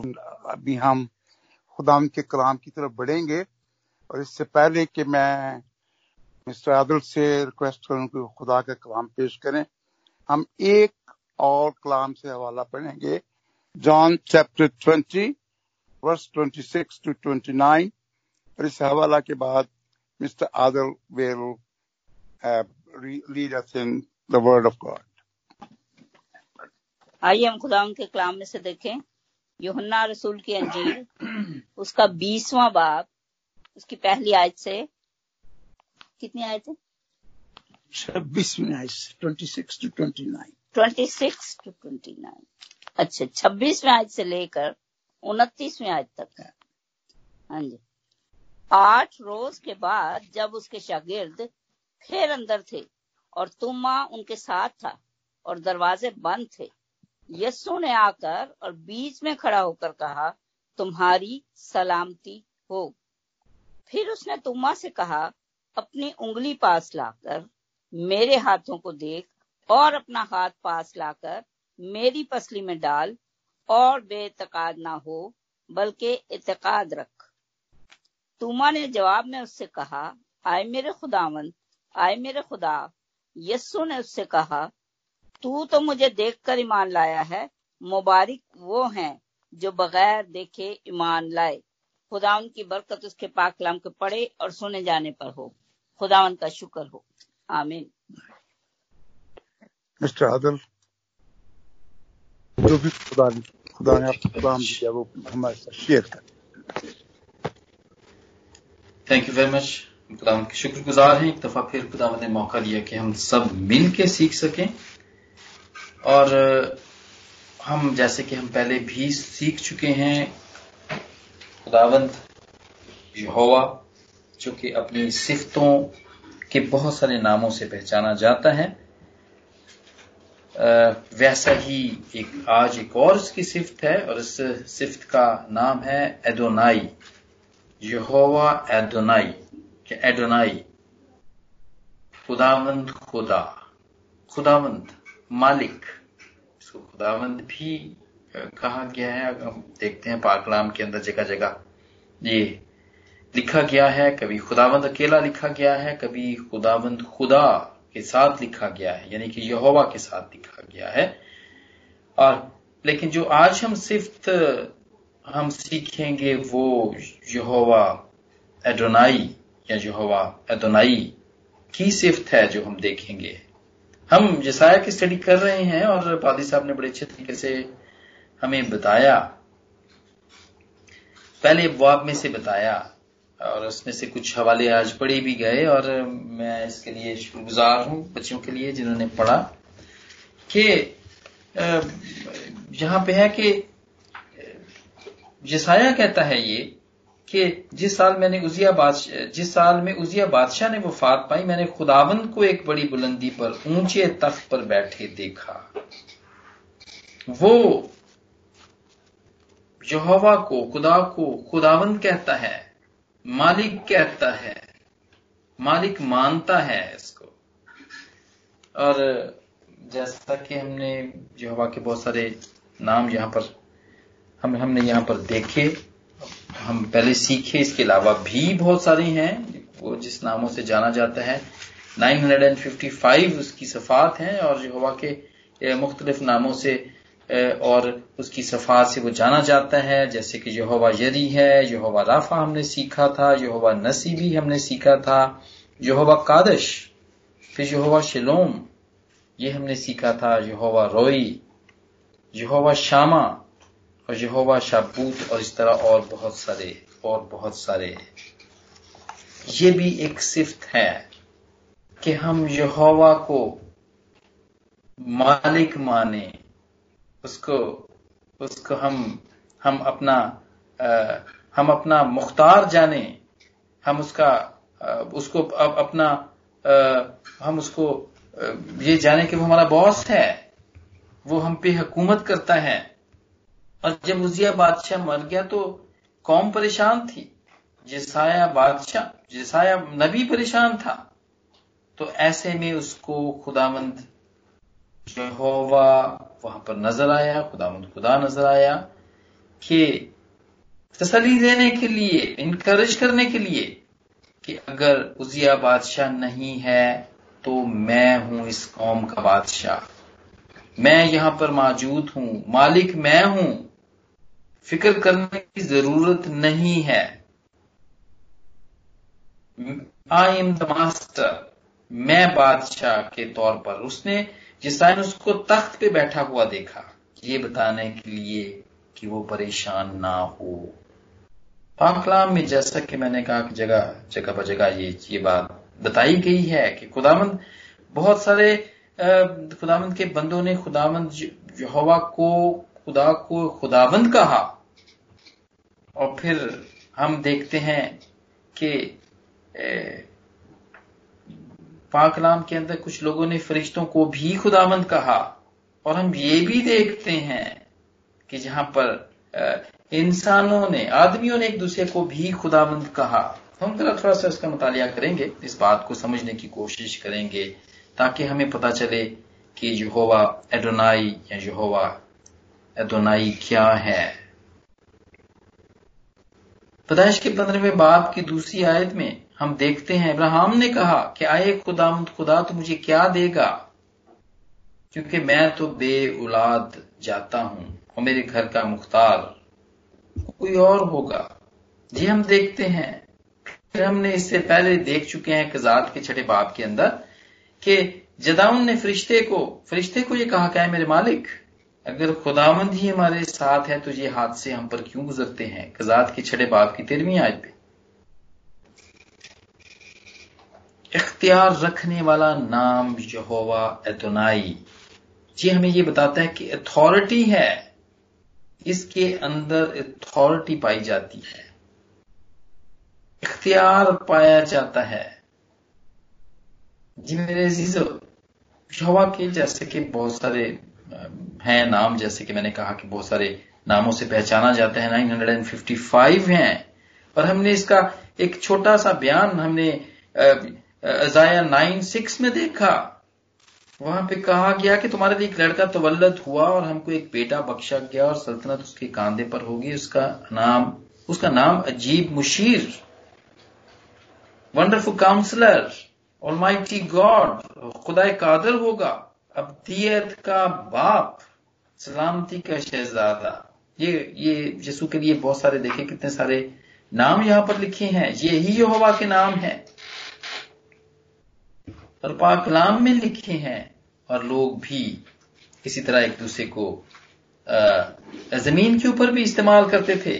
अभी हम खुदाम के कलाम की तरफ़ बढ़ेंगे और इससे पहले कि मैं मिस्टर आदल से रिक्वेस्ट करूँ कि खुदा का कलाम पेश करें, हम एक और कलाम से हवाला पढ़ेंगे। John chapter twenty, verse twenty six to twenty nine, और इस हवाला के बाद mister Adal will lead us in the word of God आइए हम खुदा के कलाम में से देखें। यूहन्ना रसूल की अंजील उसका बीसवां बाब उसकी पहली आयत से कितनी आयत है? छब्बीसवीं आयत से twenty six to twenty nine twenty six to twenty nine अच्छा छब्बीसवीं आयत से लेकर उनतीसवीं आयत तक है। हाँ जी। आठ रोज के बाद जब उसके शागिर्द फिर अंदर थे और तुम्मा उनके साथ था और दरवाजे बंद थे यस्सु ने आकर और बीच में खड़ा होकर कहा, तुम्हारी सलामती हो। फिर उसने तुम्मा से कहा, अपनी उंगली पास लाकर, मेरे हाथों को देख और अपना हाथ पास लाकर, मेरी पसली में डाल और बेतकाद ना हो, बल्कि इतकाद रख। तुमा ने जवाब में उससे कहा, आए मेरे खुदावन आए मेरे खुदा। यस्सु ने उससे कहा तू तो मुझे देखकर ईमान लाया है मुबारक वो हैं जो बगैर देखे ईमान लाए। खुदा की बरकत उसके पाक कलाम के पढ़े और सुने जाने पर हो। खुदा का शुक्र हो। आमीन। मिस्टर आदल जो भी खुदा खुदा ने आपको कलाम दिया वो हमारे साथ शेयर कर। थैंक यू वेरी मच खुदा के शुक्रगुजार हैं। एक दफ़ा फिर खुदा ने मौका दिया कि हम सब मिल के सीख सकें। और, हम जैसे कि हम पहले भी सीख चुके हैं, खुदावंत यहोवा, जो कि अपनी सिफतों के बहुत सारे नामों से पहचाना जाता है। वैसा ही एक, आज एक और उसकी सिफ्त है, और इस सिफ्त का नाम है एडोनाई यहोवा एडोनाई एडोनाई खुदावंत खुदा, खुदावंत मालिक। इसको खुदावंद भी कहा गया है। हम देखते हैं पाकलाम के अंदर जगह जगह ये लिखा गया है, कभी खुदावंद अकेला लिखा गया है, कभी खुदावंद खुदा के साथ लिखा गया है, यानी कि यहोवा के साथ लिखा गया है। और लेकिन जो आज हम सिर्फ़ हम सीखेंगे वो यहोवा एडोनाई, या यहोवा एडोनाई की सिफ्त है जो हम देखेंगे। हम जसाया की स्टडी कर रहे हैं और पादी साहब ने बड़े अच्छे तरीके से हमें बताया। पहले वाब में से बताया और उसमें से कुछ हवाले आज पढ़े भी गए और मैं इसके लिए शुक्रगुजार हूँ बच्चों के लिए जिन्होंने पढ़ा कि यहाँ पे है कि जसाया कहता है ये कि जिस साल मैंने उजिया बादशाह जिस साल में उजिया बादशाह ने वफात पाई, मैंने खुदावंद को एक बड़ी बुलंदी पर, ऊँचे तख्त पर बैठे देखा। वो यहोवा को, खुदा को, खुदावंद कहता है, मालिक कहता है, मालिक मानता है इसको। और जैसा कि हमने यहोवा के बहुत सारे नाम यहाँ पर, हम, हमने यहाँ पर देखे हम पहले सीखे, इसके अलावा भी बहुत सारे हैं, वो जिस नामों से जाना जाता है। 955 उसकी सफात हैं और यहोवा के मुख्तलिफ़ नामों से और उसकी सफात से वो जाना जाता है। जैसे कि यहोवा यरी है, यहोवा राफा हमने सीखा था, यहोवा नसी भी हमने सीखा था, यहोवा कादश, फिर यहोवा शिलोम, ये हमने सीखा था, यहोवा रोई, यहोवा शामा और यहोवा शाबूत और इस तरह और बहुत सारे और बहुत सारे ये भी एक सिफ्त है कि हम यहोवा को मालिक माने उसको उसको हम हम अपना आ, हम अपना मुख्तार जाने हम उसका आ, उसको अब अपना आ, हम उसको ये जाने कि वो हमारा बॉस है वो हम पे हुकूमत करता है। और जब उजिया बादशाह मर गया तो कौम परेशान थी। जिसाया बादशाह, जिसाया नबी परेशान था। तो ऐसे में उसको खुदामंद यहोवा वहाँ पर नज़र आया, खुदामंद खुदा नज़र आया कि तसली देने के लिए इनकरेज करने के लिए कि अगर उजिया बादशाह नहीं है तो मैं हूँ इस कौम का बादशाह। मैं यहाँ पर मौजूद हूँ, मालिक मैं हूँ। फ़िक्र करने की ज़रूरत नहीं है। आई एम द मास्टर मैं बादशाह के तौर पर। उसने जिसाइन उसको तख्त पे बैठा हुआ देखा, ये बताने के लिए कि वो परेशान ना हो। पाकलाम में जैसा कि मैंने कहा कि जगह जगह पर जगह ये ये बात बताई गई है कि खुदामंद, बहुत सारे खुदामंद के बंदों ने खुदामंद यहोवा को खुदा को खुदाबंद कहा। और फिर हम देखते हैं कि पाकलाम के अंदर कुछ लोगों ने फरिश्तों को भी खुदामंद कहा। और हम ये भी देखते हैं कि जहाँ पर इंसानों ने, आदमियों ने एक दूसरे को भी खुदाबंद कहा। हम जरा थोड़ा सा इसका मुतालिया करेंगे, इस बात को समझने की कोशिश करेंगे, ताकि हमें पता चले कि यहोवा एडोनाई या यहोवा एडोनाई क्या है? पदाइश के पंद्रहवें बाप की दूसरी आयत में हम देखते हैं इब्राहिम ने कहा कि आए खुदामद खुदा तो मुझे क्या देगा? क्योंकि मैं तो बे औलाद जाता हूँ और मेरे घर का मुख्तार कोई और होगा। जी, हम देखते हैं। फिर हमने इससे पहले देख चुके हैं कजात के छठे बाप के अंदर कि जदाउन ने फरिश्ते को फरिश्ते को ये कहा, क्या है मेरे मालिक? अगर खुदामंद ही हमारे साथ है तो ये हादसे हम पर क्यों गुजरते हैं? कजात के छठे बाप की तेरहवीं आज पे। इख्तियार रखने वाला नाम यहोवा एतोनाई जी, हमें ये बताता है कि अथॉरिटी है। इसके अंदर अथॉरिटी पाई जाती है। इख्तियार पाया जाता है। जी मेरे यहोवा के जैसे कि बहुत सारे हैं नाम, जैसे कि मैंने कहा कि बहुत सारे नामों से पहचाना जाता है 955 हैं। और हमने इसका एक छोटा सा बयान हमने अजाया नाइन सिक्स में देखा। वहाँ पे कहा गया कि तुम्हारे लिए एक लड़का तवल्लद हुआ और हमको एक बेटा बख्शा गया और सल्तनत उसके कांधे पर होगी। उसका नाम उसका नाम अजीब मुशीर। वंडरफुल काउंसलर माइटी गॉड खुदा कादर होगा। अबदियत का बाप सलामती का शहजादा। ये ये यीशु के लिए बहुत सारे देखे, कितने सारे नाम यहाँ पर लिखे हैं। ये ही यहोवा के नाम है। और पाकलाम में लिखे हैं और लोग भी इसी तरह एक दूसरे को ज़मीन के ऊपर भी इस्तेमाल करते थे।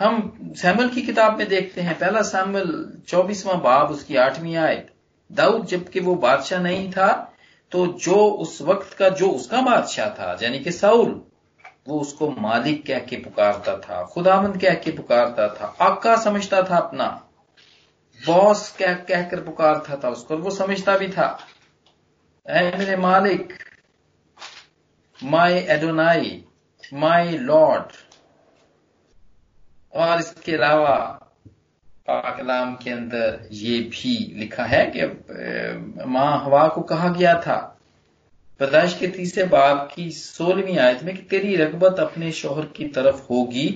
हम सैमल की किताब में देखते हैं, पहला सैमल चौबीसवां बाब, उसकी आठवीं आयत। दाऊद जबकि वो बादशाह नहीं था तो जो उस वक्त का, जो उसका बादशाह था, यानी कि साउल, वो उसको मालिक कह के पुकारता था खुदामंद कह के पुकारता था, आका समझता था अपना, बॉस कह, कहकर पुकारता था उसको वो समझता भी था। मेरे मालिक माई एडोनाई माई लॉर्ड, और इसके अलावा पाकलाम के अंदर ये भी लिखा है कि माँ हवा को कहा गया था। पैदाइश के तीसरे बाब की सोलहवीं आयत में कि तेरी रगबत अपने शोहर की तरफ़ होगी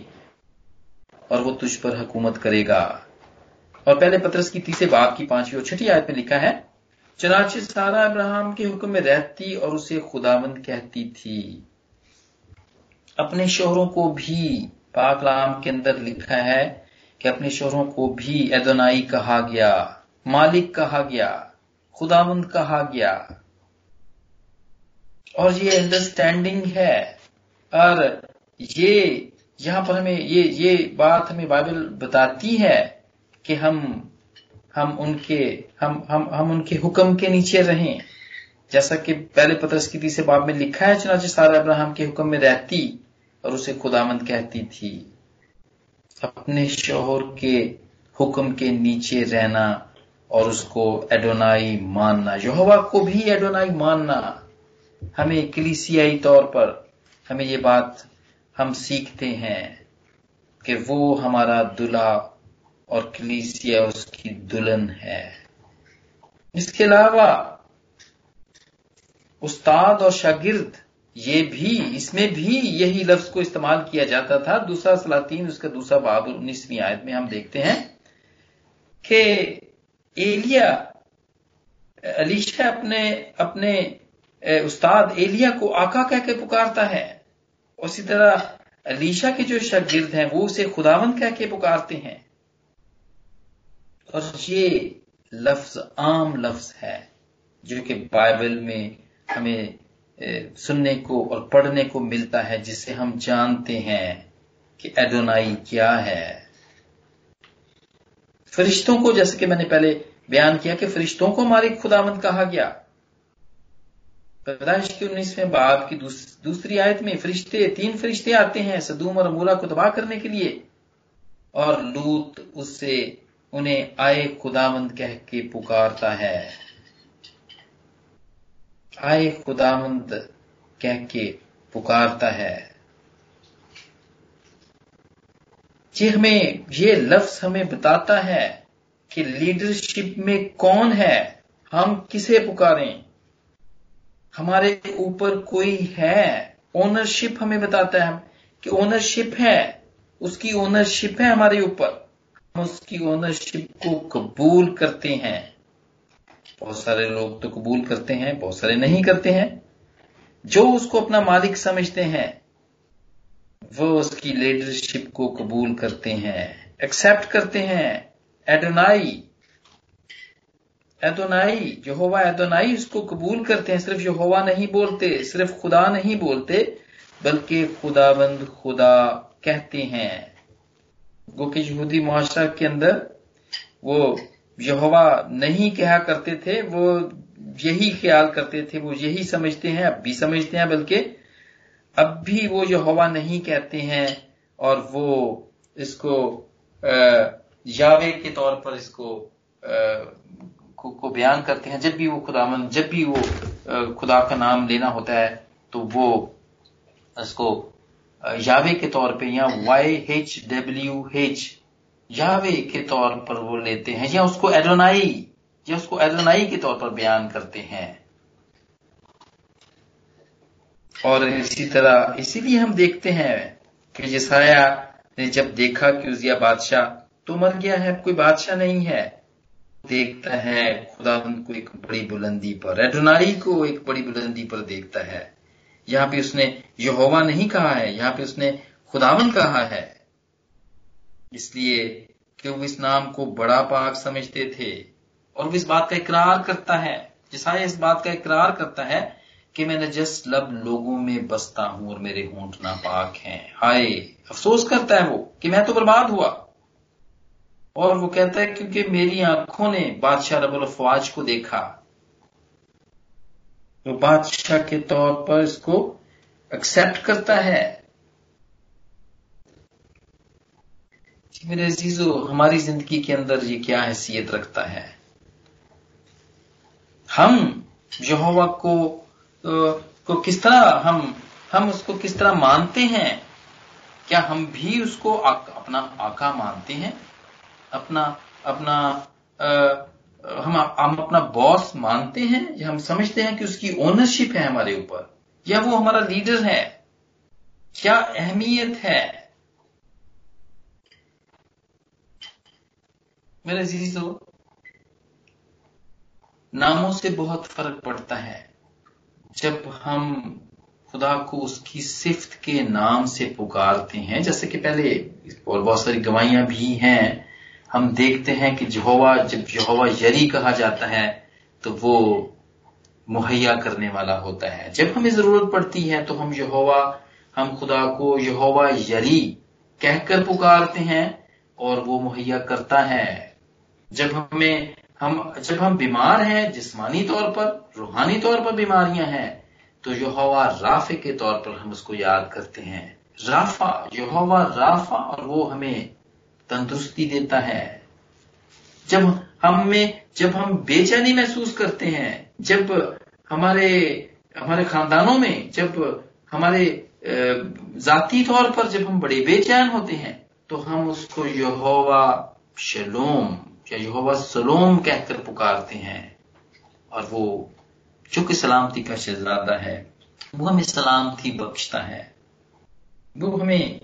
और वो तुझ पर हुकूमत करेगा। और पहले पत्रस की तीसरे बाप की पांचवी और छठी आयत में लिखा है, चनाचे सारा अब्राहम के हुक्म में रहती और उसे खुदावंद कहती थी। अपने शोहरों को भी पाकलाम के अंदर लिखा है कि अपने शोहरों को भी एदोनाई कहा गया, मालिक कहा गया, खुदावंद कहा गया। और ये अंडरस्टैंडिंग है। और ये, यहाँ पर हमें ये ये बात हमें बाइबल बताती है कि हम हम उनके, हम हम हम उनके हुक्म के नीचे रहें। जैसा कि पहले पत्रस की तीसरे बाब में लिखा है, चुनाचे सारा अब्राहम के हुक्म में रहती और उसे खुदामंद कहती थी। अपने शोहर के हुक्म के नीचे रहना और उसको एडोनाई मानना, यहोवा को भी एडोनाई मानना, हमें कलीसियाई तौर पर हमें ये बात हम सीखते हैं कि वो हमारा दुल्हा और कलीसिया उसकी दुल्हन है। इसके अलावा उस्ताद और शागिर्द ये भी, इसमें भी यही लफ्ज को इस्तेमाल किया जाता था। दूसरा सलातीन, उसका दूसरा बाब उन्नीसवीं आयत में हम देखते हैं कि एलिया, अलीशा अपने अपने उस्ताद एलिया को आका कह के पुकारता है। उसी तरह अलीशा के जो शागिर्द हैं, वो उसे खुदावंत कह के पुकारते हैं। और ये लफ्ज आम लफ्ज है, जो कि बाइबल में हमें सुनने को और पढ़ने को मिलता है जिसे हम जानते हैं कि एडोनाई क्या है। फरिश्तों को जैसे कि मैंने पहले बयान किया कि फरिश्तों को हमारे खुदावंत कहा गया। पैदाइश के उन्नीसवें बाब की दूस, दूसरी आयत में फरिश्ते तीन फरिश्ते आते हैं सदूम और मूला को तबाह करने के लिए। और लूत उससे उन्हें आए खुदावंद कह के पुकारता है। आए खुदावंद कह के पुकारता है। जी ये लफ्ज हमें बताता है कि लीडरशिप में कौन है, हम किसे पुकारें? हमारे ऊपर कोई है? ओनरशिप हमें बताता है कि ओनरशिप है, उसकी ओनरशिप है हमारे ऊपर। हम उसकी ओनरशिप को कबूल करते हैं। बहुत सारे लोग तो कबूल करते हैं, बहुत सारे नहीं करते हैं। जो उसको अपना मालिक समझते हैं, वो उसकी लीडरशिप को कबूल करते हैं एक्सेप्ट करते हैं। एडोनाई एदोनाई यहोवा एदोनाई उसको कबूल करते हैं। सिर्फ़ यहोवा नहीं बोलते, सिर्फ़ खुदा नहीं बोलते, बल्कि खुदाबंद खुदा कहते हैं। गो यहूदी मुआशरा के अंदर वो यहोवा नहीं कहा करते थे वो यही ख्याल करते थे वो यही समझते हैं अब भी समझते हैं बल्कि अब भी वो यहोवा नहीं कहते हैं और वो इसको यावे के तौर पर इसको आ, को, को बयान करते हैं। जब भी वो खुदामंद जब भी वो आ, खुदा का नाम लेना होता है तो वो इसको यावे के तौर पे या वाई एच डब्ल्यू एच यावे के तौर पर वो लेते हैं, या उसको एडोनाई, या उसको एडोनाई के तौर पर बयान करते हैं। और इसी तरह इसीलिए हम देखते हैं कि जसाया ने जब देखा कि उजिया बादशाह तो मर गया है, कोई बादशाह नहीं है। देखता है, खुदा को एक बड़ी बुलंदी पर, एडोनाई को एक बड़ी बुलंदी पर देखता है। यहाँ पे उसने यहोवा नहीं कहा है, यहाँ पे उसने खुदावन कहा है। इसलिए कि वो इस नाम को बड़ा पाक समझते थे और वो इस बात का इकरार करता है, जिसाया इस बात का इकरार करता है कि मैं नजस लब लोगों में बसता हूँ और मेरे होंठ नापाक हैं। हाय, अफसोस करता है वो कि मैं तो बर्बाद हुआ। और वो कहता है, क्योंकि मेरी आँखों ने बादशाह रबुल अफवाज को देखा। वो बादशाह के तौर पर इसको एक्सेप्ट करता है। मेरे अजीजो हमारी ज़िंदगी के अंदर ये क्या हैसियत रखता है? हम यहोवा को को किस तरह हम हम उसको किस तरह मानते हैं? क्या हम भी उसको आ, अपना आका मानते हैं? अपना अपना आ, हम हम अपना बॉस मानते हैं? या हम समझते हैं कि उसकी ओनरशिप है हमारे ऊपर? या वो हमारा लीडर है? क्या अहमियत है? मेरे जीजो, नामों से बहुत फ़र्क पड़ता है। जब हम खुदा को उसकी सिफ्त के नाम से पुकारते हैं, जैसे कि पहले और बहुत सारी गवाहियाँ भी हैं, हम देखते हैं कि जहोवा जब जहोवा यरी कहा जाता है तो वो मुहैया करने वाला होता है। जब हमें ज़रूरत पड़ती है तो हम यहोवा, हम खुदा को यहोवा यरी कहकर पुकारते हैं और वो मुहैया करता है। जब हमें, हम, जब हम बीमार हैं, जिस्मानी तौर पर, रूहानी तौर पर बीमारियाँ हैं तो यहोवा राफे के तौर पर हम उसको याद करते हैं। राफा, यहोवा राफा और वो हमें तंदुरुस्ती देता है। जब हमें जब हम बेचैनी महसूस करते हैं, जब हमारे हमारे खानदानों में, जब हमारे जाती तौर पर जब हम बड़े बेचैन होते हैं तो हम उसको यहोवा शलोम या यहोवा सलोम कहकर पुकारते हैं और वो चूँकि सलामती का शहजादा है, वो हमें सलामती बख्शता है। वो हमें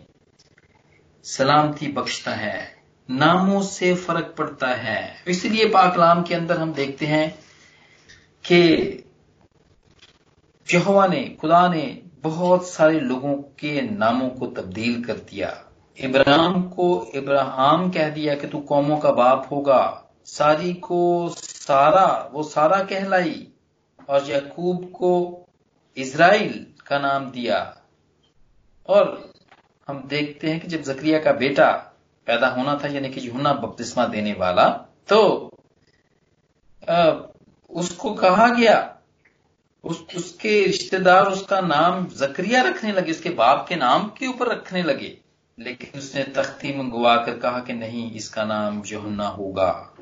सलामती बख्शता है। नामों से फ़र्क पड़ता है। इसलिए पाकलाम के अंदर हम देखते हैं कि यहोवा ने, खुदा ने बहुत सारे लोगों के नामों को तब्दील कर दिया। इब्राहिम को इब्राहिम कह दिया कि तू कौमों का बाप होगा। सारी को सारा, वो सारा कहलाई और यकूब को इसराइल का नाम दिया। और हम देखते हैं कि जब जक्रिया का बेटा पैदा होना था, यानी कि यूना बपतिस्मा देने वाला तो उसको कहा गया, उस, उसके रिश्तेदार उसका नाम जक्रिया रखने लगे, उसके बाप के नाम के ऊपर रखने लगे। लेकिन उसने तख्ती मंगवा कर कहा कि नहीं, इसका नाम जोहन्ना होगा।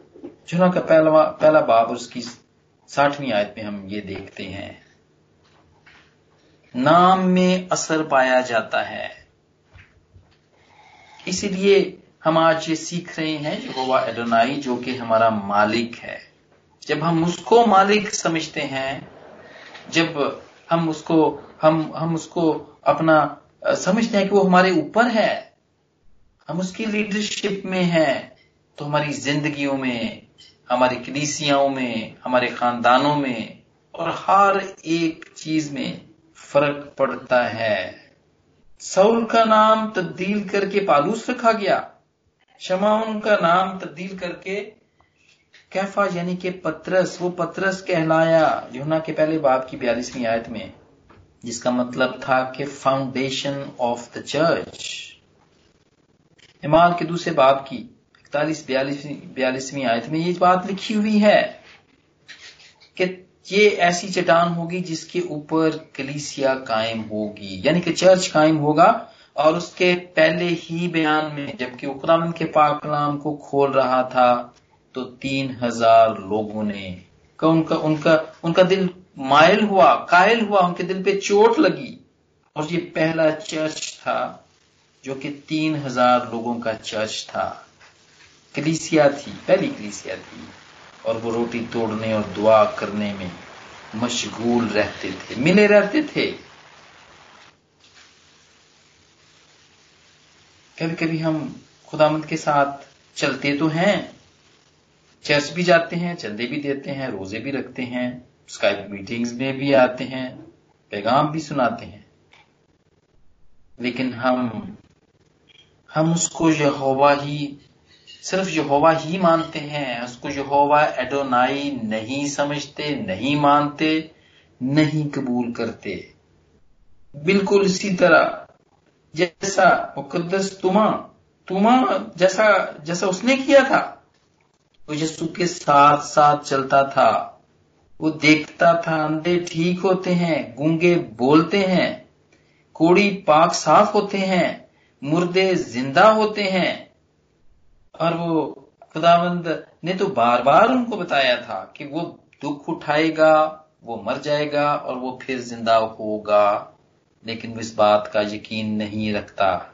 जोहन्ना का पहला पहला बाप उसकी साठवीं आयत में हम ये देखते हैं। नाम में असर पाया जाता है। इसीलिए हम आज ये सीख रहे हैं जो एडोनाई, जो कि हमारा मालिक है। जब हम उसको मालिक समझते हैं, जब हम उसको, हम हम उसको अपना समझते हैं कि वो हमारे ऊपर है। हम उसकी लीडरशिप में हैं। तो हमारी जिंदगियों में, हमारी कलीसियाओं में, हमारे खानदानों में और हर एक चीज़ में फ़र्क पड़ता है। सऊल का नाम तब्दील करके पालूस रखा गया। शमाउन का नाम तब्दील करके कैफा, यानी कि पत्रस, वो पत्रस कहलाया। यूना के पहले बाप की बयालीसवीं आयत में। जिसका मतलब था कि फाउंडेशन ऑफ़ द चर्च इमाल के दूसरे बाप की इकतालीस, बयालीसवीं आयत में ये बात लिखी हुई है कि ये ऐसी चट्टान होगी जिसके ऊपर कलीसिया कायम होगी, यानी कि चर्च कायम होगा और उसके पहले ही बयान में, जबकि वो के पाकलाम को खोल रहा था तो तीन हज़ार लोगों ने उनका उनका उनका दिल मायल हुआ, कायल हुआ, उनके दिल पे चोट लगी। और ये पहला चर्च था जो कि तीन हज़ार लोगों का चर्च था। कलीसिया थी, पहली कलीसिया थी। और वो रोटी तोड़ने और दुआ करने में मशगूल रहते थे, मिले रहते थे। कभी कभी हम खुदामंद के साथ चलते तो हैं। चर्च भी जाते हैं, चंदे भी देते हैं, रोज़े भी रखते हैं। स्काइप मीटिंग्स में भी आते हैं, पैगाम भी सुनाते हैं। लेकिन हम हम उसको यहोवा ही, सिर्फ़ यहोवा ही मानते हैं, उसको यहोवा एडोनाई नहीं समझते, नहीं मानते, नहीं कबूल करते। बिल्कुल इसी तरह, जैसा मुकदस तुमा तुमा जैसा जैसा उसने किया था, वो यस्सु के साथ साथ चलता था। वो देखता था, अंधे ठीक होते हैं, गूँगे बोलते हैं, कोड़ी पाक साफ़ होते हैं, मुर्दे ज़िंदा होते हैं। और वो खुदावंद ने तो बार बार उनको बताया था कि वो दुख उठाएगा, वो मर जाएगा और वो फिर ज़िंदा होगा। लेकिन वो इस बात का यकीन नहीं रखता,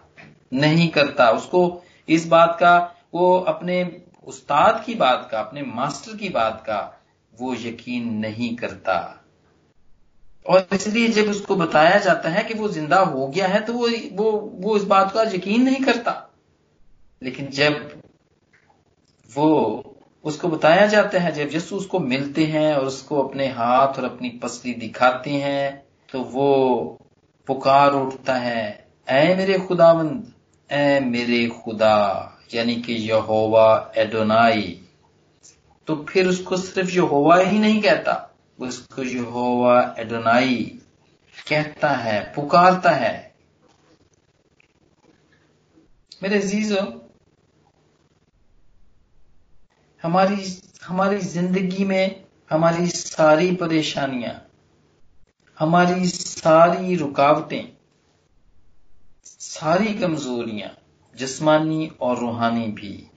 नहीं करता। उसको इस बात का, वो अपने उस्ताद की बात का, अपने मास्टर की बात का वो यकीन नहीं करता। और इसलिए जब उसको बताया जाता है कि वो ज़िंदा हो गया है तो वो वो वो इस बात का यकीन नहीं करता। लेकिन जब वो उसको बताया जाता है, जब यीशु उसको मिलते हैं और उसको अपने हाथ और अपनी पसली दिखाते हैं तो वो पुकार उठता है, ऐ मेरे खुदावंद, ऐ मेरे खुदा, यानी कि यहोवा एडोनाई। तो फिर उसको सिर्फ़ यहोवा ही नहीं कहता उसको यहोवा एडोनाई कहता है, पुकारता है। मेरे जीजो हमारी हमारी ज़िंदगी में हमारी सारी परेशानियाँ, हमारी सारी रुकावटें, सारी कमजोरियाँ, जिस्मानी और रूहानी भी।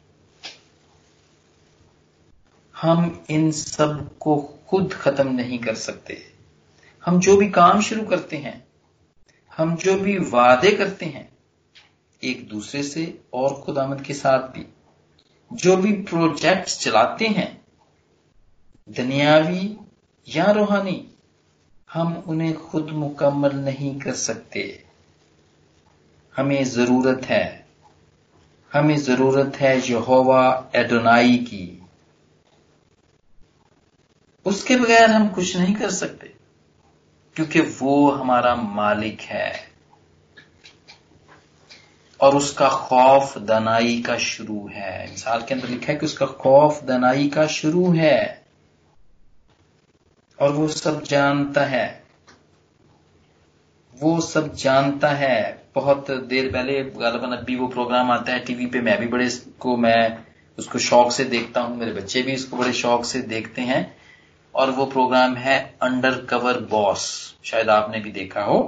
हम इन सबको खुद खत्म नहीं कर सकते। हम जो भी काम शुरू करते हैं, हम जो भी वादे करते हैं, एक दूसरे से और खुदामद के साथ भी। जो भी प्रोजेक्ट चलाते हैं, दुनियावी या रूहानी, हम उन्हें खुद मुकम्मल नहीं कर सकते। हमें ज़रूरत है, हमें ज़रूरत है यहोवा एडोनाई की। उसके बगैर हम कुछ नहीं कर सकते। क्योंकि वो हमारा मालिक है। और उसका खौफ दनाई का शुरू है। मिसाल के अंदर लिखा है कि उसका खौफ दनाई का शुरू है। और वो सब जानता है। वो सब जानता है। बहुत देर पहले गालबन अभी वो प्रोग्राम आता है टीवी पे। मैं भी बड़े को मैं उसको शौक से देखता हूँ। मेरे बच्चे भी इसको बड़े शौक से देखते हैं। और वो प्रोग्राम है अंडर कवर बॉस शायद आपने भी देखा हो।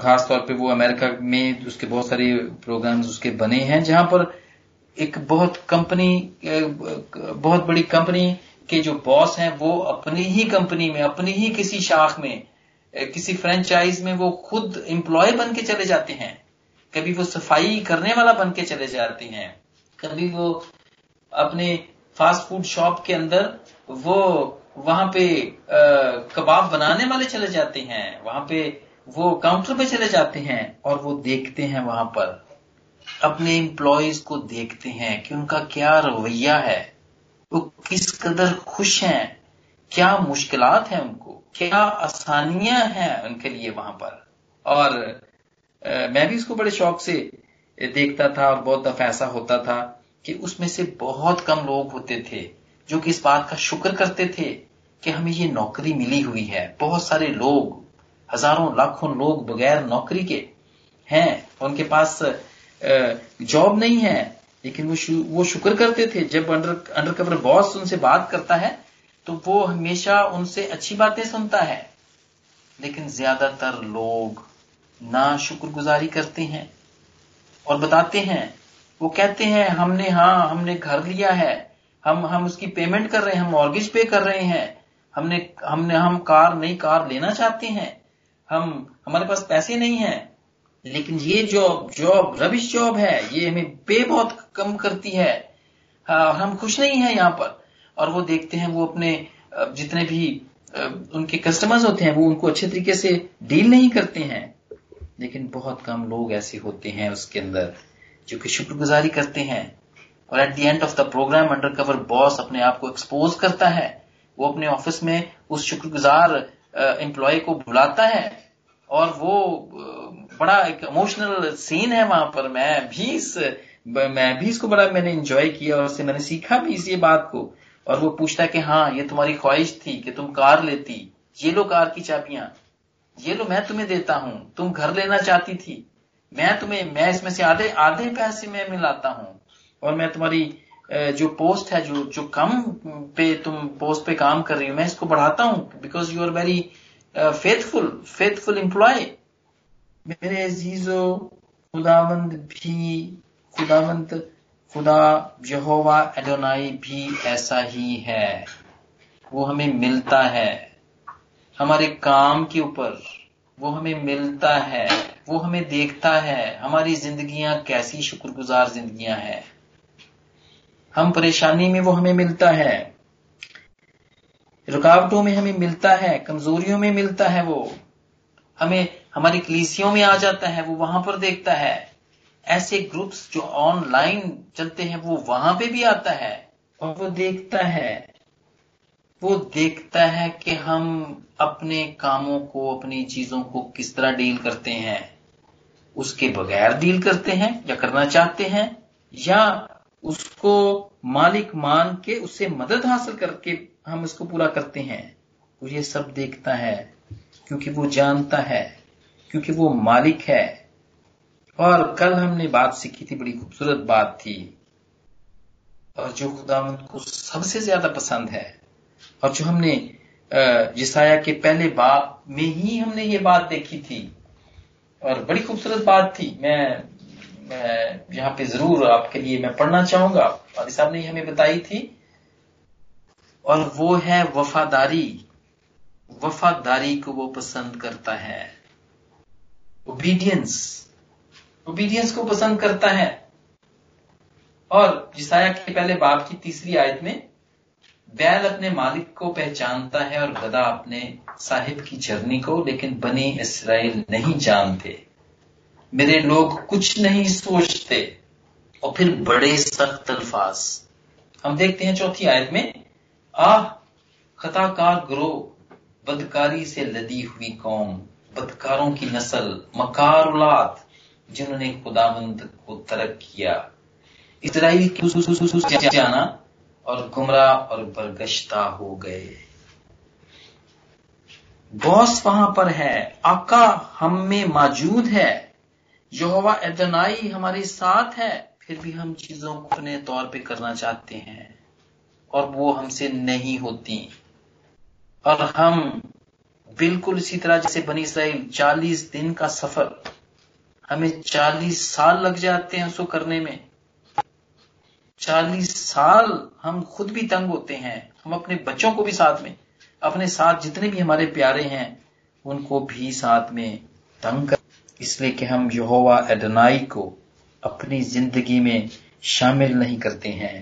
खास तौर पे वो अमेरिका में उसके बहुत सारे प्रोग्राम्स उसके बने हैं, जहाँ पर एक बहुत कंपनी बहुत बड़ी कंपनी के जो बॉस हैं, वो अपनी ही कंपनी में, अपनी ही किसी शाख में किसी फ्रेंचाइज में वो खुद एम्प्लॉय बन के चले जाते हैं। कभी वो सफ़ाई करने वाला बन के चले जाते हैं। कभी वो अपने फास्ट फ़ूड शॉप के अंदर वो वहाँ पे कबाब बनाने वाले चले जाते हैं वहाँ पे वो काउंटर पे चले जाते हैं और वो देखते हैं वहाँ पर। अपने एम्प्लॉयज़ को देखते हैं कि उनका क्या रवैया है। वो किस कदर खुश हैं क्या मुश्किलात हैं उनको क्या आसानियाँ हैं उनके लिए वहाँ पर। और आ, मैं भी इसको बड़े शौक से देखता था और बहुत दफ़ा ऐसा होता था कि उसमें से बहुत कम लोग होते थे। जो कि इस बात का शुक्र करते थे कि हमें ये नौकरी मिली हुई है। बहुत सारे लोग हज़ारों लाखों लोग बगैर नौकरी के हैं। उनके पास जॉब नहीं है लेकिन वो शु, वो शुक्र करते थे। जब अंडर अंडर कवर बॉस उनसे बात करता है तो वो हमेशा उनसे अच्छी बातें सुनता है। लेकिन ज़्यादातर लोग ना शुक्रगुजारी करते हैं और बताते हैं। वो कहते हैं हमने हाँ हमने घर लिया है हम हम उसकी पेमेंट कर रहे हैं, हम मॉर्गेज पे कर रहे हैं। हमने हमने, हम कार नई कार लेना चाहते हैं। हम, हमारे पास पैसे नहीं है। लेकिन ये जॉब जॉब रबिश जॉब है। ये हमें पे बहुत कम करती है। और हम खुश नहीं है यहाँ पर। और वो देखते हैं, वो अपने जितने भी उनके कस्टमर्स होते हैं, वो उनको अच्छे तरीके से डील नहीं करते हैं। लेकिन बहुत कम लोग ऐसे होते हैं उसके अंदर, जो कि शुक्रगुजारी करते हैं। और at the end of the programme undercover boss अपने आप को एक्सपोज करता है। वो अपने ऑफ़िस में उस शुक्रगुजार एम्प्लॉय को बुलाता है और वो बड़ा एक इमोशनल सीन है वहाँ पर। मैं भी इस, मैं भी इसको बड़ा मैंने इंजॉय किया और उससे मैंने सीखा भी इस ये बात को। और वो पूछता है कि हाँ ये तुम्हारी ख्वाहिश थी कि तुम कार लेती। ये लो कार की चाबियाँ। ये लो, मैं तुम्हें देता हूँ। तुम घर लेना चाहती थी। मैं तुम्हें, मैं इसमें से आधे आधे पैसे में मिलाता हूँ। और मैं तुम्हारी जो पोस्ट है, जो जो कम पे तुम पोस्ट पे काम कर रही हो, मैं इसको बढ़ाता हूँ because you are very faithful faithful employ मेरे अजीजो, खुदावंद भी खुदावंद खुदा यहोवा एडोनाई भी ऐसा ही है। वो हमें मिलता है। हमारे काम के ऊपर वो हमें मिलता है। वो हमें देखता है। हमारी जिंदगियाँ कैसी शुक्रगुजार जिंदगियाँ हैं। हम परेशानी में वो हमें मिलता है। रुकावटों में हमें मिलता है, कमजोरियों में मिलता है वो। हमें, हमारी कलीसियों में आ जाता है, वो वहाँ पर देखता है। ऐसे ग्रुप्स जो ऑनलाइन चलते हैं, वो वहाँ पे भी आता है और वो देखता है। वो देखता है कि हम अपने कामों को, अपनी चीज़ों को किस तरह डील करते हैं। उसके बगैर डील करते हैं या करना चाहते हैं या उसको मालिक मान के उससे मदद हासिल करके हम उसको पूरा करते हैं। वो ये सब देखता है, क्योंकि वो जानता है, क्योंकि वो मालिक है। और कल हमने बात सीखी थी, बड़ी खूबसूरत बात थी। और जो खुदा को सबसे ज़्यादा पसंद है, और जो हमने जिसाया के पहले बाप में ही हमने ये बात देखी थी। और बड़ी खूबसूरत बात थी। मैं यहाँ पे ज़रूर आपके लिए मैं पढ़ना चाहूँगा। वाली साहब ने हमें बताई थी। और वो है वफादारी। वफादारी को वो पसंद करता है। ओबीडियंस ओबीडियंस को पसंद करता है। और जिसाया के पहले बाप की तीसरी आयत में, बैल अपने मालिक को पहचानता है और गधा अपने साहिब की चरनी को, लेकिन बनी इसराइल नहीं जानते। मेरे लोग कुछ नहीं सोचते। और फिर बड़े सख्त अल्फाज। हम देखते हैं चौथी आयत में, आह, खताकार ग्रोह, बदकारी से लदी हुई कौम, बदकारों की नस्ल, मकार औलाद, जिन्होंने खुदावंद को तरक किया। इसराइल जाना और गुमराह और बरगश्ता हो गए। बॉस वहाँ पर है आका हम में मौजूद है। यहोवा एदनाई हमारे साथ है, फिर भी हम चीज़ों को अपने तौर पे करना चाहते हैं, और वो हमसे नहीं होती। और हम बिल्कुल इसी तरह जैसे बनी इसराइल, चालीस दिन का सफ़र, हमें चालीस साल लग जाते हैं उसको करने में। चालीस साल हम खुद भी तंग होते हैं, हम अपने बच्चों को भी साथ में, अपने साथ जितने भी हमारे प्यारे हैं, उनको भी साथ में तंग कर इसलिए कि हम यहोवा एडनाई को अपनी जिंदगी में शामिल नहीं करते हैं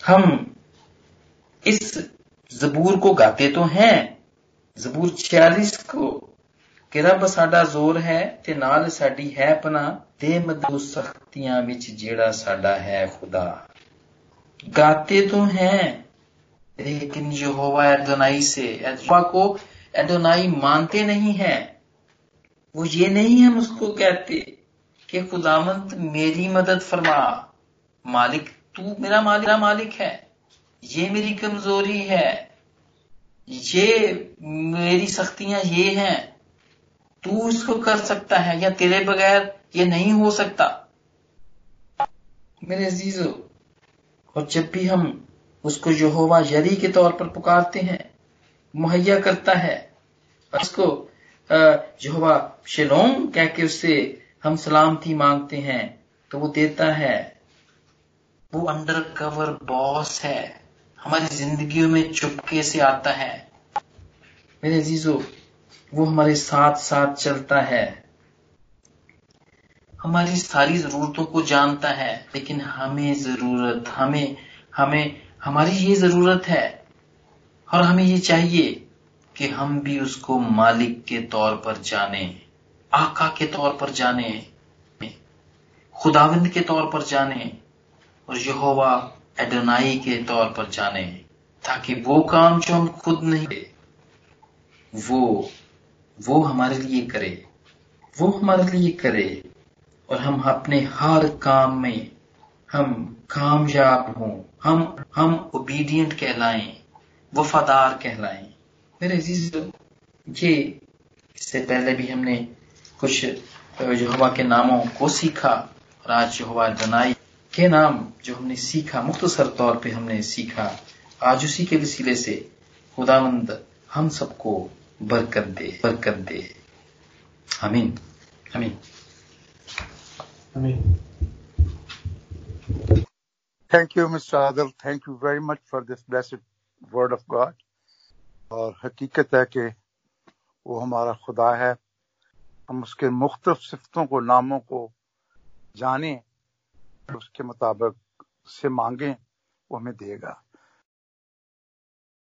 हम इस जबूर को गाते तो हैं जबूर छियालीस को ਕਿ ਰੱਬ ਸਾਡਾ ਜ਼ੋਰ ਹੈ ਤੇ ਨਾਲ ਸਾਡੀ ਹੈ ਪਨਾ ਤੇ ਮਦੂ ਸਖਤੀਆਂ ਵਿੱਚ ਜਿਹੜਾ ਸਾਡਾ ਹੈ खुदा गाते तो हैं लेकिन यहोवा एडोनाई से यहोवा को एडोनाई मानते नहीं है वो ये नहीं हम उसको कहते कि खुदामंद मेरी मदद फरमा। मालिक, तू मेरा मालिक मालिक है। ये मेरी कमज़ोरी है। ये मेरी सख्तियाँ ये हैं। तू इसको कर सकता है या तेरे बगैर ये नहीं हो सकता। मेरे अजीजो, और जब भी हम उसको यहोवा यरी के तौर पर पुकारते हैं, मुहैया करता है उसको यहोवा शेलोम कह के उससे हम सलामती मांगते हैं तो वो देता है। वो अंडर कवर बॉस है। हमारी जिंदगियों में चुपके से आता है। मेरे अजीजों, वो हमारे साथ साथ चलता है। हमारी सारी जरूरतों को जानता है, लेकिन हमें ज़रूरत, हमें हमें, हमारी ये ज़रूरत है, और हमें ये चाहिए कि हम भी उसको मालिक के तौर पर जाने, आका के तौर पर जाने, खुदाविंद के तौर पर जाने और यहोवा एडोनाई के तौर पर जाने, ताकि वो काम जो हम खुद नहीं वो वो हमारे लिए करे, वो हमारे लिए करे और हम अपने हर काम में हम कामयाब हों, हम हम ओबीडियंट कहलाएँ, वफादार कहलाएँ। मेरे अज़ीज़ ये इससे पहले भी हमने कुछ जो हवा के नामों को सीखा और आज जो हवा दनाई के नाम जो हमने सीखा मुख्तसर तौर पे हमने सीखा आज उसी के वसीले से खुदावंद हम सबको बरकत दे बरकत दे। आमीन आमीन। आमीन। Thank you mister Adal thank you very much for this blessed word of God और हकीकत है कि वो हमारा खुदा है। हम उसके मुख्तफ सिफतों को, नामों को जाने उसके मुताबिक से मांगें, वो हमें देगा।